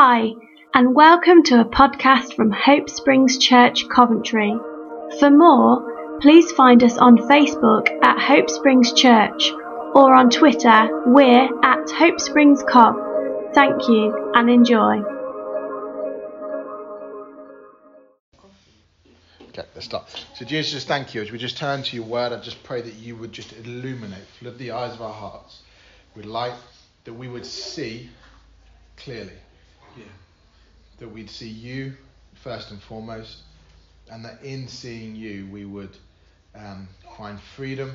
Hi, and welcome to a podcast from Hope Springs Church, Coventry. For more, please find us on Facebook at Hope Springs Church or on Twitter, we're at Hope Springs Cov. Thank you and enjoy. Okay, let's start. So, Jesus, thank you. As we just turn to your word, I just pray that you would just illuminate, flood the eyes of our hearts with light, that we would see clearly. Yeah. That we'd see you first and foremost, and that in seeing you, we would um, find freedom,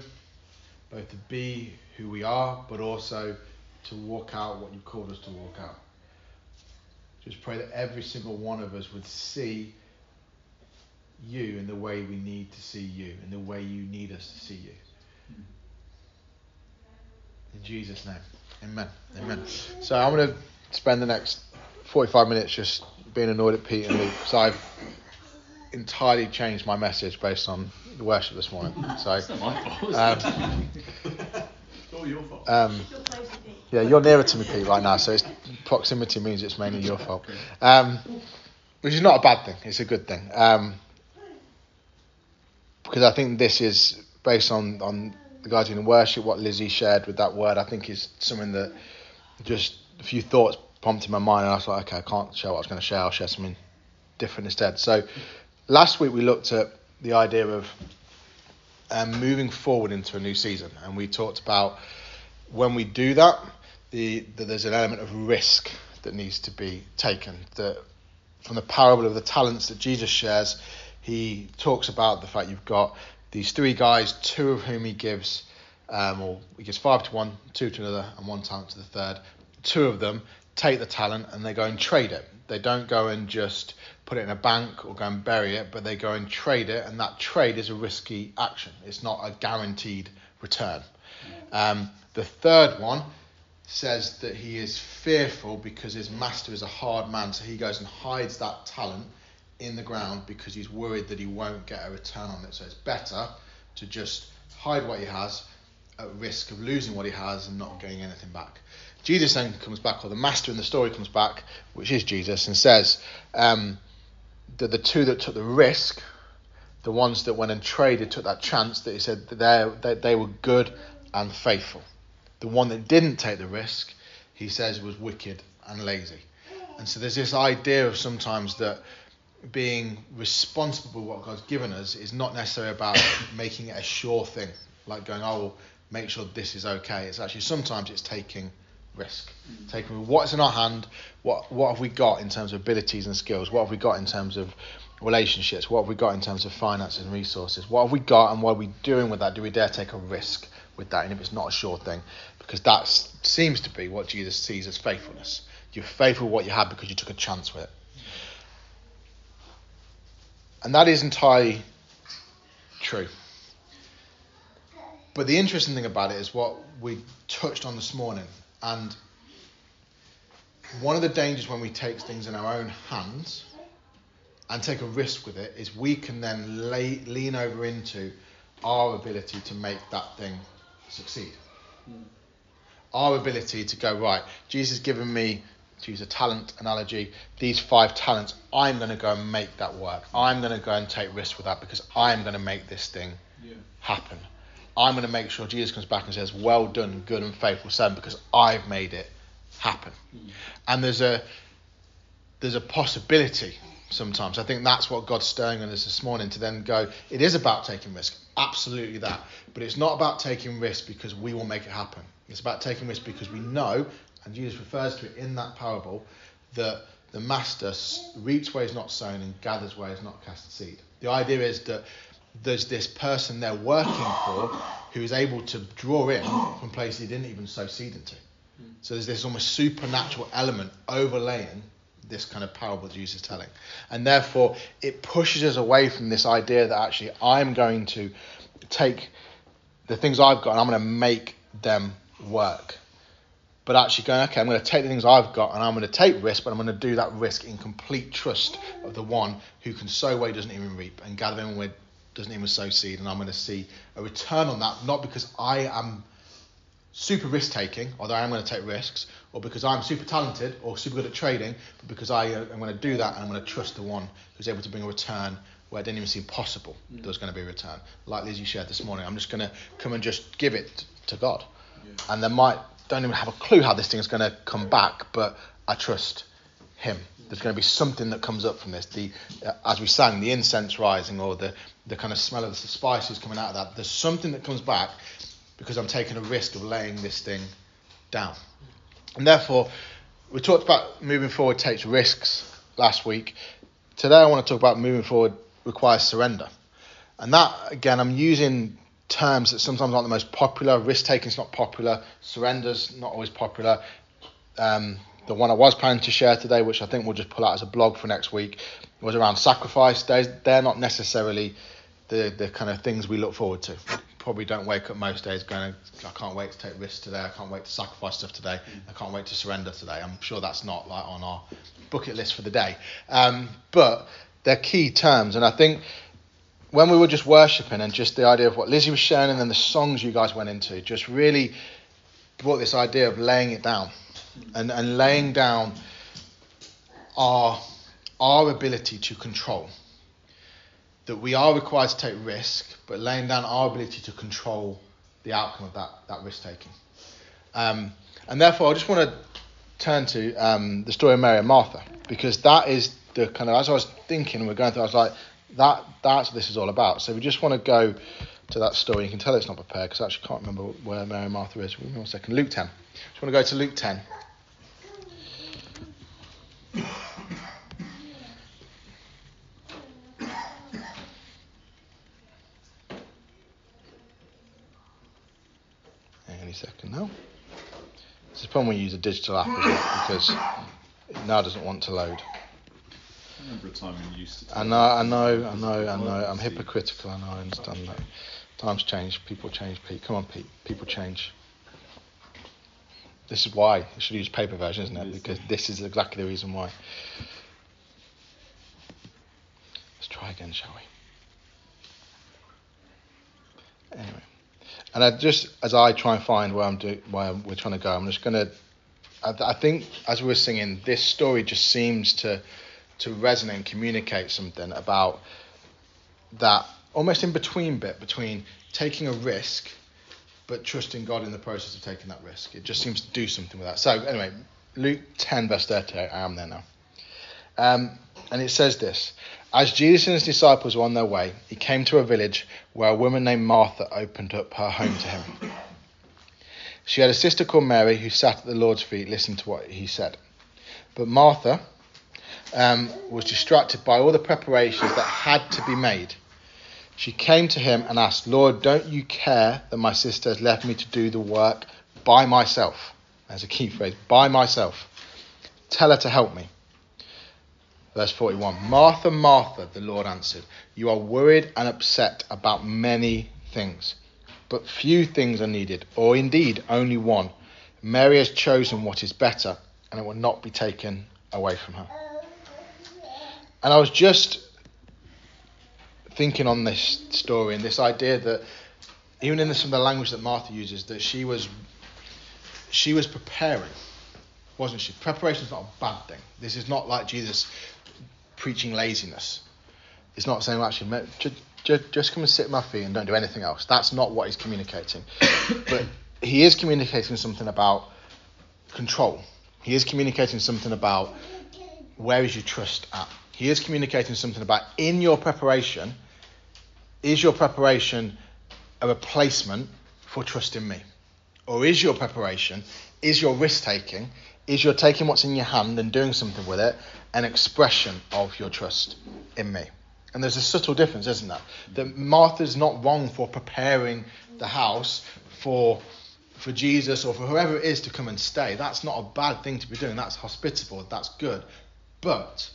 both to be who we are, but also to walk out what you've called us to walk out. Just pray that every single one of us would see you in the way we need to see you, in the way you need us to see you. In Jesus' name. Amen. Amen. So I'm going to spend the next 45 minutes just being annoyed at Pete and Luke. So I've entirely changed my message based on the worship this morning. So, It's not my fault. um, it's all your fault. um, yeah, you're nearer to me, Pete, right now. So it's, proximity means it's mainly your fault, um, which is not a bad thing. It's a good thing. Um, because I think this is based on on the guys in worship. What Lizzie shared with that word, I think, is something that just a few thoughts prompted my mind, and I was like, okay, I can't share what I was going to share. I'll share something different instead. So last week we looked at the idea of um, moving forward into a new season, and we talked about when we do that, the, that there's an element of risk that needs to be taken. That from the parable of the talents that Jesus shares, he talks about the fact you've got these three guys, two of whom he gives, um, or he gives five to one, two to another, and one talent to the third. Two of them take the talent and they go and trade it. They don't go and just put it in a bank or go and bury it, but they go and trade it, and that trade is a risky action. It's not a guaranteed return. Um, the third one says that he is fearful because his master is a hard man, so he goes and hides that talent in the ground because he's worried that he won't get a return on it. So it's better to just hide what he has at risk of losing what he has and not getting anything back. Jesus then comes back, or the master in the story comes back, which is Jesus, and says um, that the two that took the risk, the ones that went and traded, took that chance, that he said that they, they, were good and faithful. The one that didn't take the risk, he says, was wicked and lazy. And so there's this idea of sometimes that being responsible for what God's given us is not necessarily about making it a sure thing, like going, oh, well, make sure this is okay. It's actually sometimes it's taking risk, mm. taking what's in our hand, what what have we got in terms of abilities and skills, what have we got in terms of relationships, what have we got in terms of finances and resources, what have we got, and what are we doing with that? Do we dare take a risk with that? And if it's not a sure thing, because that seems to be what Jesus sees as faithfulness. You're faithful with what you had because you took a chance with it. And that is entirely true. But the interesting thing about it is what we touched on this morning. And one of the dangers when we take things in our own hands and take a risk with it is we can then lay, lean over into our ability to make that thing succeed. Hmm. Our ability to go, right, Jesus has given me to use a talent analogy, these five talents, I'm going to go and make that work. I'm going to go and take risks with that because I'm going to make this thing Yeah. happen. I'm going to make sure Jesus comes back and says, Well done, good and faithful son, because I've made it happen. Hmm. And there's a there's a possibility sometimes. I think that's what God's stirring on us this morning to then go, it is about taking risk. Absolutely that. But it's not about taking risk because we will make it happen. It's about taking risk because we know, and Jesus refers to it in that parable, that the master reaps where he's not sown and gathers where he's not cast seed. The idea is that there's this person they're working for who is able to draw in from places he didn't even sow seed into. So there's this almost supernatural element overlaying this kind of parable Jesus is telling. And therefore, it pushes us away from this idea that actually I'm going to take the things I've got and I'm going to make them work. But actually going, okay, I'm going to take the things I've got and I'm going to take risk, but I'm going to do that risk in complete trust of the one who can sow where he doesn't even reap and gather in where he doesn't even sow seed. And I'm going to see a return on that, not because I am super risk taking, although I am going to take risks, or because I'm super talented or super good at trading, but because I uh, am going to do that and I'm going to trust the one who's able to bring a return where it didn't even seem possible mm. there was going to be a return. Like Liz, you shared this morning, I'm just going to come and just give it to God. Yeah. And they might don't even have a clue how this thing is going to come back, but I trust Him. There's going to be something that comes up from this. The uh, as we sang, the incense rising or the the kind of smell of the spices coming out of that. There's something that comes back because I'm taking a risk of laying this thing down. And therefore, we talked about moving forward takes risks last week. Today, I want to talk about moving forward requires surrender. And that, again, I'm using terms that sometimes aren't the most popular. Risk taking is not popular. Surrender's not always popular. Um, the one I was planning to share today, which I think we'll just pull out as a blog for next week, was around sacrifice. They're, they're not necessarily the, the kind of things we look forward to. Probably don't wake up most days going, I can't wait to take risks today. I can't wait to sacrifice stuff today. I can't wait to surrender today. I'm sure that's not like on our bucket list for the day. Um, but they're key terms, and I think when we were just worshiping and just the idea of what Lizzie was sharing and then the songs you guys went into just really brought this idea of laying it down and, and laying down our, our ability to control. That we are required to take risk, but laying down our ability to control the outcome of that, that risk taking. Um, and therefore, I just want to turn to um, the story of Mary and Martha, because that is the kind of, as I was thinking, we're going through, I was like, that that's what this is all about. So we just want to go to that story. You can tell it's not prepared because I actually can't remember where Mary and Martha is. One second. Luke 10. Just want to go to Luke 10. Any second now. This is problem when you use a digital app because it now doesn't want to load. I remember a time when you used to. I know, I know, I know, I know. I'm hypocritical. I know. I understand that. Times change. People change. Pete, come on, Pete. People change. This is why you should use paper version, isn't it? Because this is exactly the reason why. Let's try again, shall we? Anyway, and I just as I try and find where I'm doing, where we're trying to go, I'm just gonna. I, I think as we were singing, this story just seems to to resonate and communicate something about that almost in between bit between taking a risk but trusting God in the process of taking that risk. It just seems to do something with that. So, anyway, Luke 10, verse 38, I am there now. Um, and it says this As Jesus and his disciples were on their way, he came to a village where a woman named Martha opened up her home to him. She had a sister called Mary who sat at the Lord's feet listening to what he said. But Martha um, was distracted by all the preparations that had to be made. She came to him and asked, Lord, don't you care that my sister has left me to do the work by myself? That's a key phrase by myself. Tell her to help me. Verse 41 Martha, Martha, the Lord answered, You are worried and upset about many things, but few things are needed, or indeed only one. Mary has chosen what is better, and it will not be taken away from her. And I was just thinking on this story and this idea that even in some of the language that Martha uses, that she was she was preparing, wasn't she? Preparation is not a bad thing. This is not like Jesus preaching laziness. It's not saying actually just, just come and sit at my feet and don't do anything else. That's not what he's communicating. but he is communicating something about control. He is communicating something about where is your trust at he is communicating something about in your preparation, is your preparation a replacement for trusting me? Or is your preparation, is your risk taking, is your taking what's in your hand and doing something with it an expression of your trust in me? And there's a subtle difference, isn't there? That Martha's not wrong for preparing the house for for Jesus or for whoever it is to come and stay. That's not a bad thing to be doing. That's hospitable. That's good. But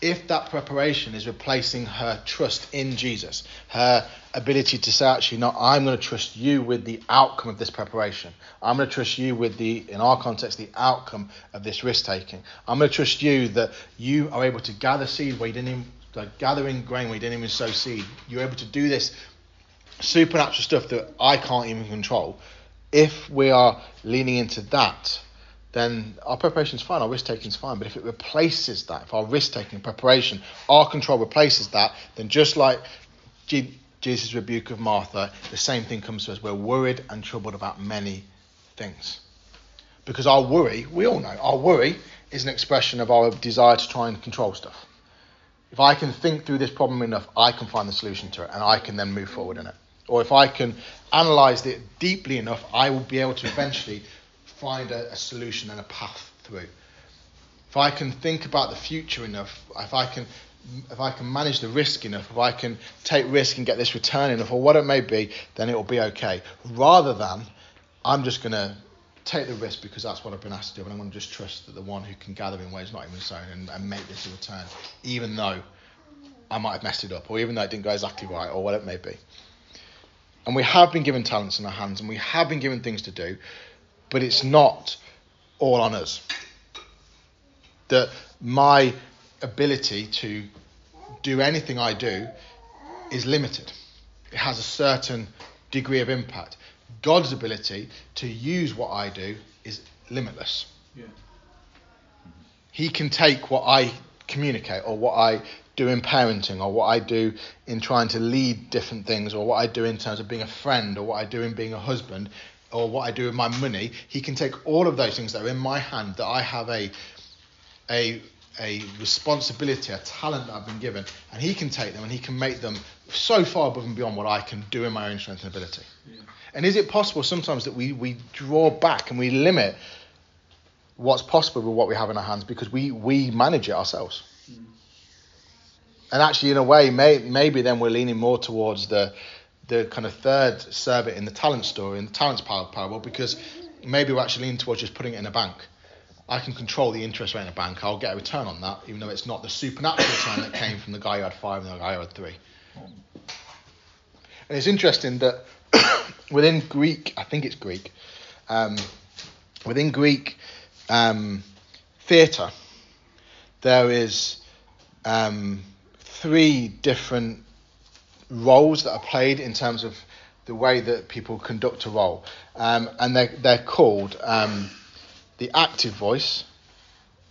if that preparation is replacing her trust in Jesus, her ability to say, actually, no, I'm going to trust you with the outcome of this preparation. I'm going to trust you with the, in our context, the outcome of this risk taking. I'm going to trust you that you are able to gather seed where you didn't even, like gathering grain where you didn't even sow seed. You're able to do this supernatural stuff that I can't even control. if we are leaning into that, then our preparation is fine, our risk taking is fine. But if it replaces that, if our risk taking preparation, our control replaces that, then just like G- Jesus' rebuke of Martha, the same thing comes to us. We're worried and troubled about many things. Because our worry, we all know, our worry is an expression of our desire to try and control stuff. If I can think through this problem enough, I can find the solution to it and I can then move forward in it. Or if I can analyze it deeply enough, I will be able to eventually find a, a solution and a path through. If I can think about the future enough, if I can if I can manage the risk enough, if I can take risk and get this return enough, or what it may be, then it will be okay. Rather than I'm just going to take the risk because that's what I've been asked to do, and I'm going to just trust that the one who can gather in ways not even sown and, and make this a return, even though I might have messed it up, or even though it didn't go exactly right, or what it may be. And we have been given talents in our hands, and we have been given things to do, but it's not all on us. That my ability to do anything I do is limited. It has a certain degree of impact. God's ability to use what I do is limitless. Yeah. He can take what I communicate or what I do in parenting or what I do in trying to lead different things or what I do in terms of being a friend or what I do in being a husband or what I do with my money. He can take all of those things that are in my hand that I have a a a responsibility, a talent that I've been given, and he can take them and he can make them so far above and beyond what I can do in my own strength and ability. Yeah. And is it possible sometimes that we, we draw back and we limit what's possible with what we have in our hands because we, we manage it ourselves? Hmm. And actually, in a way, may, maybe then we're leaning more towards the, the kind of third servant in the talent story, in the talents parable, because maybe we're actually leaning towards just putting it in a bank. I can control the interest rate in a bank. I'll get a return on that, even though it's not the supernatural return that came from the guy who had five and the guy who had three. And it's interesting that within Greek, I think it's Greek, um, within Greek um, theatre, there is um, three different roles that are played in terms of the way that people conduct a role, um, and they're, they're called um, the active voice,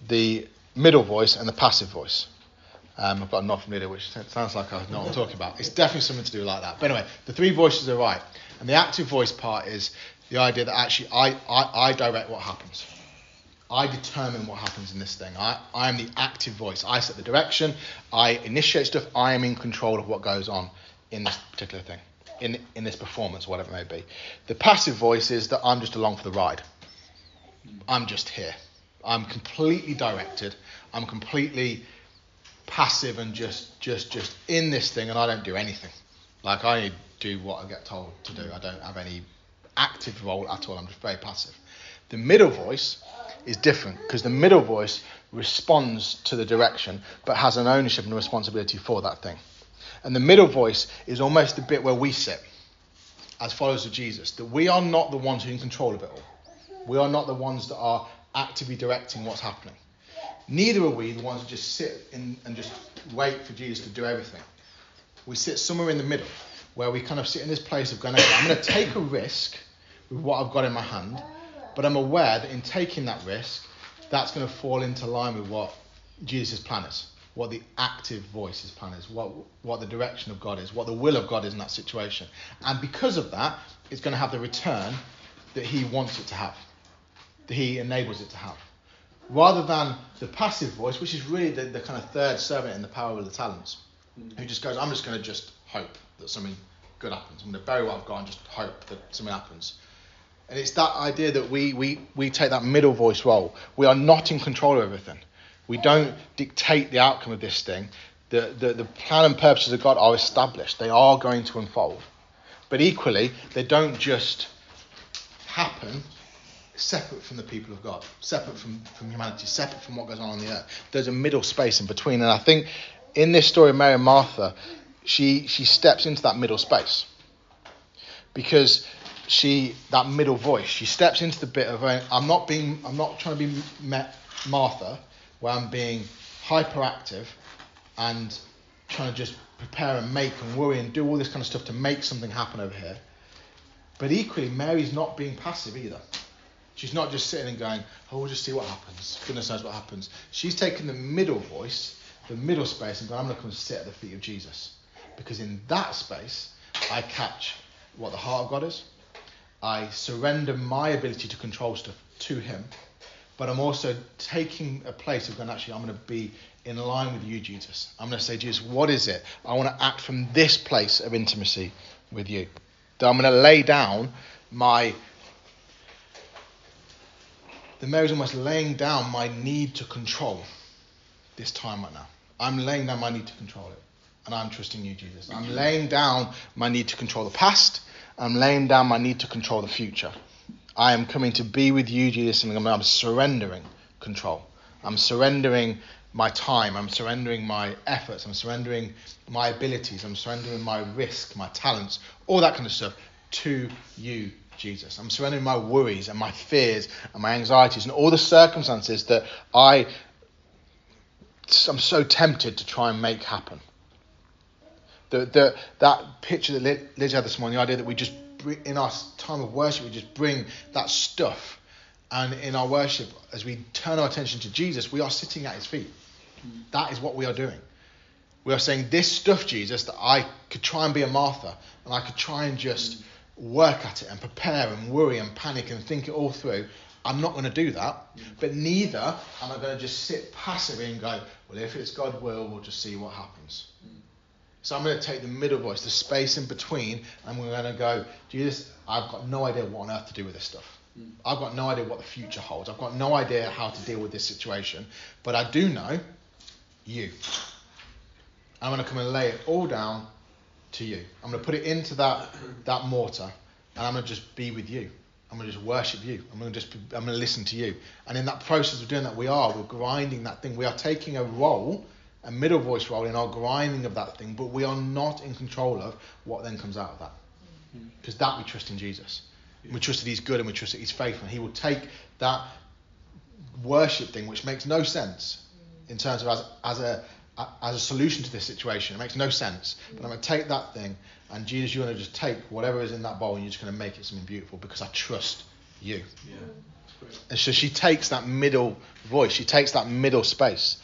the middle voice, and the passive voice. Um, I've got a nod from Lydia, which sounds like I know what I'm talking about. It's definitely something to do like that. But anyway, the three voices are right. And the active voice part is the idea that actually I, I, I direct what happens. I determine what happens in this thing. I, I am the active voice. I set the direction. I initiate stuff. I am in control of what goes on in this particular thing, in, in this performance, whatever it may be. The passive voice is that I'm just along for the ride. I'm just here. I'm completely directed. I'm completely passive and just just just in this thing and I don't do anything. Like I do what I get told to do. I don't have any active role at all. I'm just very passive. The middle voice is different because the middle voice responds to the direction but has an ownership and responsibility for that thing. And the middle voice is almost the bit where we sit as followers of Jesus, that we are not the ones who are in control of it all. We are not the ones that are actively directing what's happening. Neither are we the ones who just sit in and just wait for Jesus to do everything. We sit somewhere in the middle where we kind of sit in this place of going, okay, I'm going to take a risk with what I've got in my hand, but I'm aware that in taking that risk, that's going to fall into line with what Jesus' plan is, what the active voice's plan is, what, what the direction of God is, what the will of God is in that situation. And because of that, it's going to have the return that He wants it to have, that He enables it to have rather than the passive voice, which is really the, the kind of third servant in the power of the talents, mm. who just goes, I'm just going to just hope that something good happens. I'm going to bury what I've got and just hope that something happens. And it's that idea that we, we, we take that middle voice role. We are not in control of everything. We don't dictate the outcome of this thing. The, the, the plan and purposes of God are established, they are going to unfold. But equally, they don't just happen separate from the people of God, separate from, from humanity, separate from what goes on on the earth. There's a middle space in between. And I think in this story of Mary and Martha, she, she steps into that middle space. Because she, that middle voice, she steps into the bit of, I'm not being, I'm not trying to be Martha, where I'm being hyperactive and trying to just prepare and make and worry and do all this kind of stuff to make something happen over here. But equally, Mary's not being passive either. She's not just sitting and going, oh, we'll just see what happens. Goodness knows what happens. She's taking the middle voice, the middle space, and going, I'm going to come and sit at the feet of Jesus. Because in that space, I catch what the heart of God is. I surrender my ability to control stuff to Him. But I'm also taking a place of going, actually, I'm going to be in line with you, Jesus. I'm going to say, Jesus, what is it? I want to act from this place of intimacy with you. I'm going to lay down my. The Mary's almost laying down my need to control this time right now. I'm laying down my need to control it. And I'm trusting you, Jesus. I'm laying down my need to control the past. I'm laying down my need to control the future. I am coming to be with you, Jesus, and I'm surrendering control. I'm surrendering my time. I'm surrendering my efforts. I'm surrendering my abilities. I'm surrendering my risk, my talents, all that kind of stuff to you, Jesus. I'm surrendering my worries and my fears and my anxieties and all the circumstances that I I'm so tempted to try and make happen. The, the, that picture that Liz had this morning, the idea that we just, in our time of worship, we just bring that stuff. And in our worship, as we turn our attention to Jesus, we are sitting at his feet. That is what we are doing. We are saying, This stuff, Jesus, that I could try and be a Martha, and I could try and just work at it and prepare and worry and panic and think it all through. I'm not going to do that, but neither am I going to just sit passively and go, well, if it's God will, we'll just see what happens. So I'm going to take the middle voice, the space in between, and we're going to go, Jesus, I've got no idea what on earth to do with this stuff. Hmm. I've got no idea what the future holds. I've got no idea how to deal with this situation. But I do know you. I'm going to come and lay it all down to you. I'm going to put it into that, that mortar, and I'm going to just be with you. I'm going to just worship you. I'm going to just I'm going to listen to you. And in that process of doing that, we are we're grinding that thing. We are taking a role, a middle voice role in our grinding of that thing, but we are not in control of what then comes out of that. Mm-hmm. Because that we trust in Jesus. We trust that He's good and we trust that He's faithful. And He will take that worship thing, which makes no sense in terms of as, as a as a solution to this situation. It makes no sense. But I'm going to take that thing, and Jesus, you're going to just take whatever is in that bowl, and you're just going to make it something beautiful because I trust you. Yeah. And so she takes that middle voice, she takes that middle space.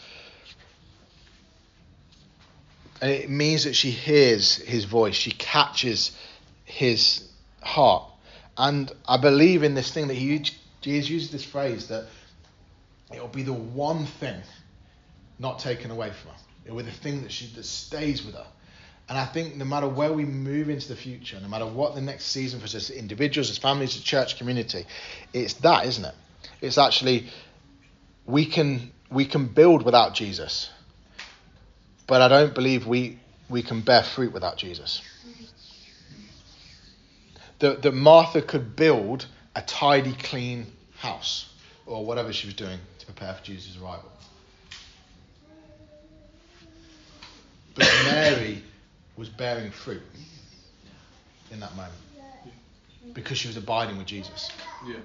And it means that she hears his voice, she catches his heart. And I believe in this thing that he Jesus uses this phrase that it'll be the one thing not taken away from her. It'll be the thing that she that stays with her. And I think no matter where we move into the future, no matter what the next season for us as individuals, as families, as church community, it's that, isn't it? It's actually we can we can build without Jesus, but I don't believe we we can bear fruit without Jesus. That that Martha could build a tidy, clean house or whatever she was doing to prepare for Jesus' arrival. But Mary was bearing fruit in that moment because she was abiding with Jesus. Yeah.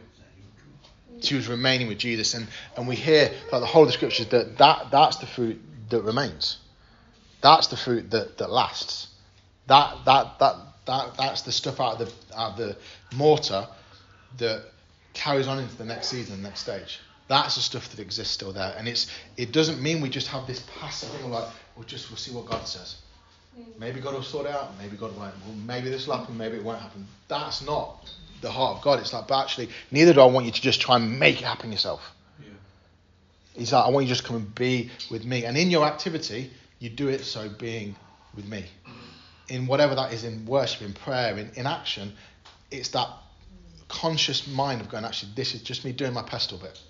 She was remaining with Jesus, and, and we hear throughout the whole of the scriptures that, that that's the fruit that remains. That's the fruit that, that lasts. That, that, that, that, that's the stuff out of the, out of the mortar that carries on into the next season, the next stage. That's the stuff that exists still there, and it's it doesn't mean we just have this passive thing of like we'll just we'll see what God says. Maybe God will sort it out, maybe God won't. Well, maybe this will happen, maybe it won't happen. That's not the heart of God. It's like, but actually, neither do I want you to just try and make it happen yourself. Yeah. He's like, I want you to just come and be with me. And in your activity, you do it so being with me. In whatever that is, in worship, in prayer, in, in action, it's that conscious mind of going, actually, this is just me doing my pestle bit.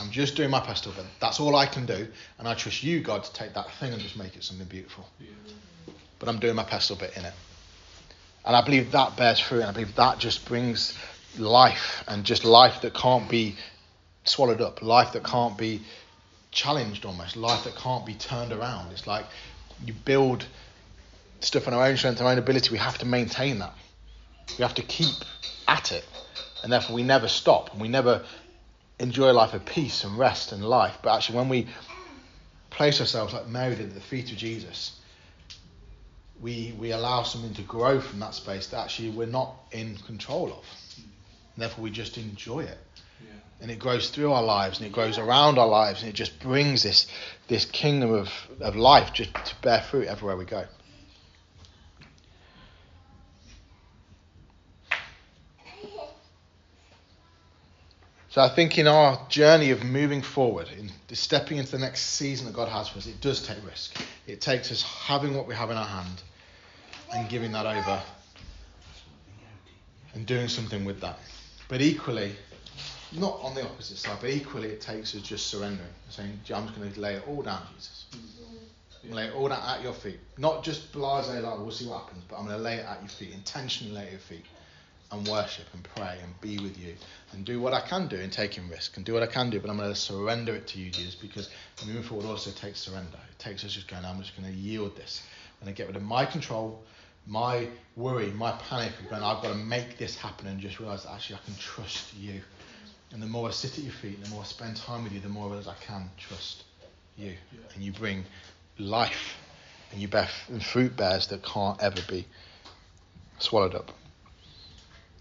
I'm just doing my pestle bit. That's all I can do. And I trust you, God, to take that thing and just make it something beautiful. Yeah. But I'm doing my pestle bit in it. And I believe that bears fruit. And I believe that just brings life and just life that can't be swallowed up, life that can't be challenged almost, life that can't be turned around. It's like you build stuff on our own strength, our own ability. We have to maintain that. We have to keep at it. And therefore, we never stop. And we never enjoy a life of peace and rest and life. But actually, when we place ourselves like Mary did at the feet of Jesus, we, we allow something to grow from that space that actually we're not in control of. And therefore, we just enjoy it. Yeah. And it grows through our lives and it grows around our lives and it just brings this, this kingdom of, of life just to bear fruit everywhere we go. So I think in our journey of moving forward, in stepping into the next season that God has for us, it does take risk. It takes us having what we have in our hand and giving that over and doing something with that. But equally, not on the opposite side, but equally it takes us just surrendering, saying, I'm just going to lay it all down, Jesus. I'm lay it all down at your feet. Not just blase like we'll see what happens, but I'm going to lay it at your feet, intentionally lay at your feet and worship and pray and be with you and do what I can do in taking risk and do what I can do, but I'm going to surrender it to you, Jesus, because moving forward also takes surrender. It takes us just going, I'm just going to yield this. I'm going to get rid of my control, my worry, my panic of going, I've got to make this happen and just realize that actually I can trust you. And the more I sit at your feet, the more I spend time with you, the more I realize I can trust you. And you bring life and you bear fruit bears that can't ever be swallowed up.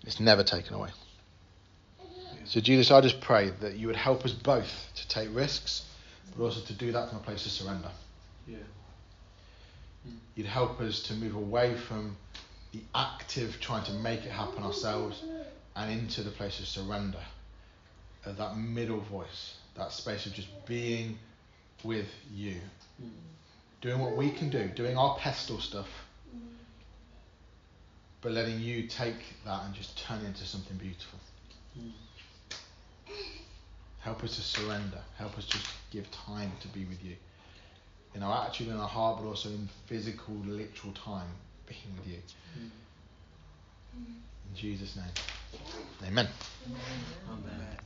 It's never taken away. So, Jesus, I just pray that you would help us both to take risks, but also to do that from a place of surrender. Yeah. Hmm. You'd help us to move away from the active trying to make it happen ourselves and into the place of surrender, of that middle voice, that space of just being with you, doing what we can do, doing our pestle stuff but letting you take that and just turn it into something beautiful. Mm. Help us to surrender. Help us just give time to be with you. In our attitude, in our heart, but also in physical, literal time being with you. Mm. In Jesus' name. Amen. Amen.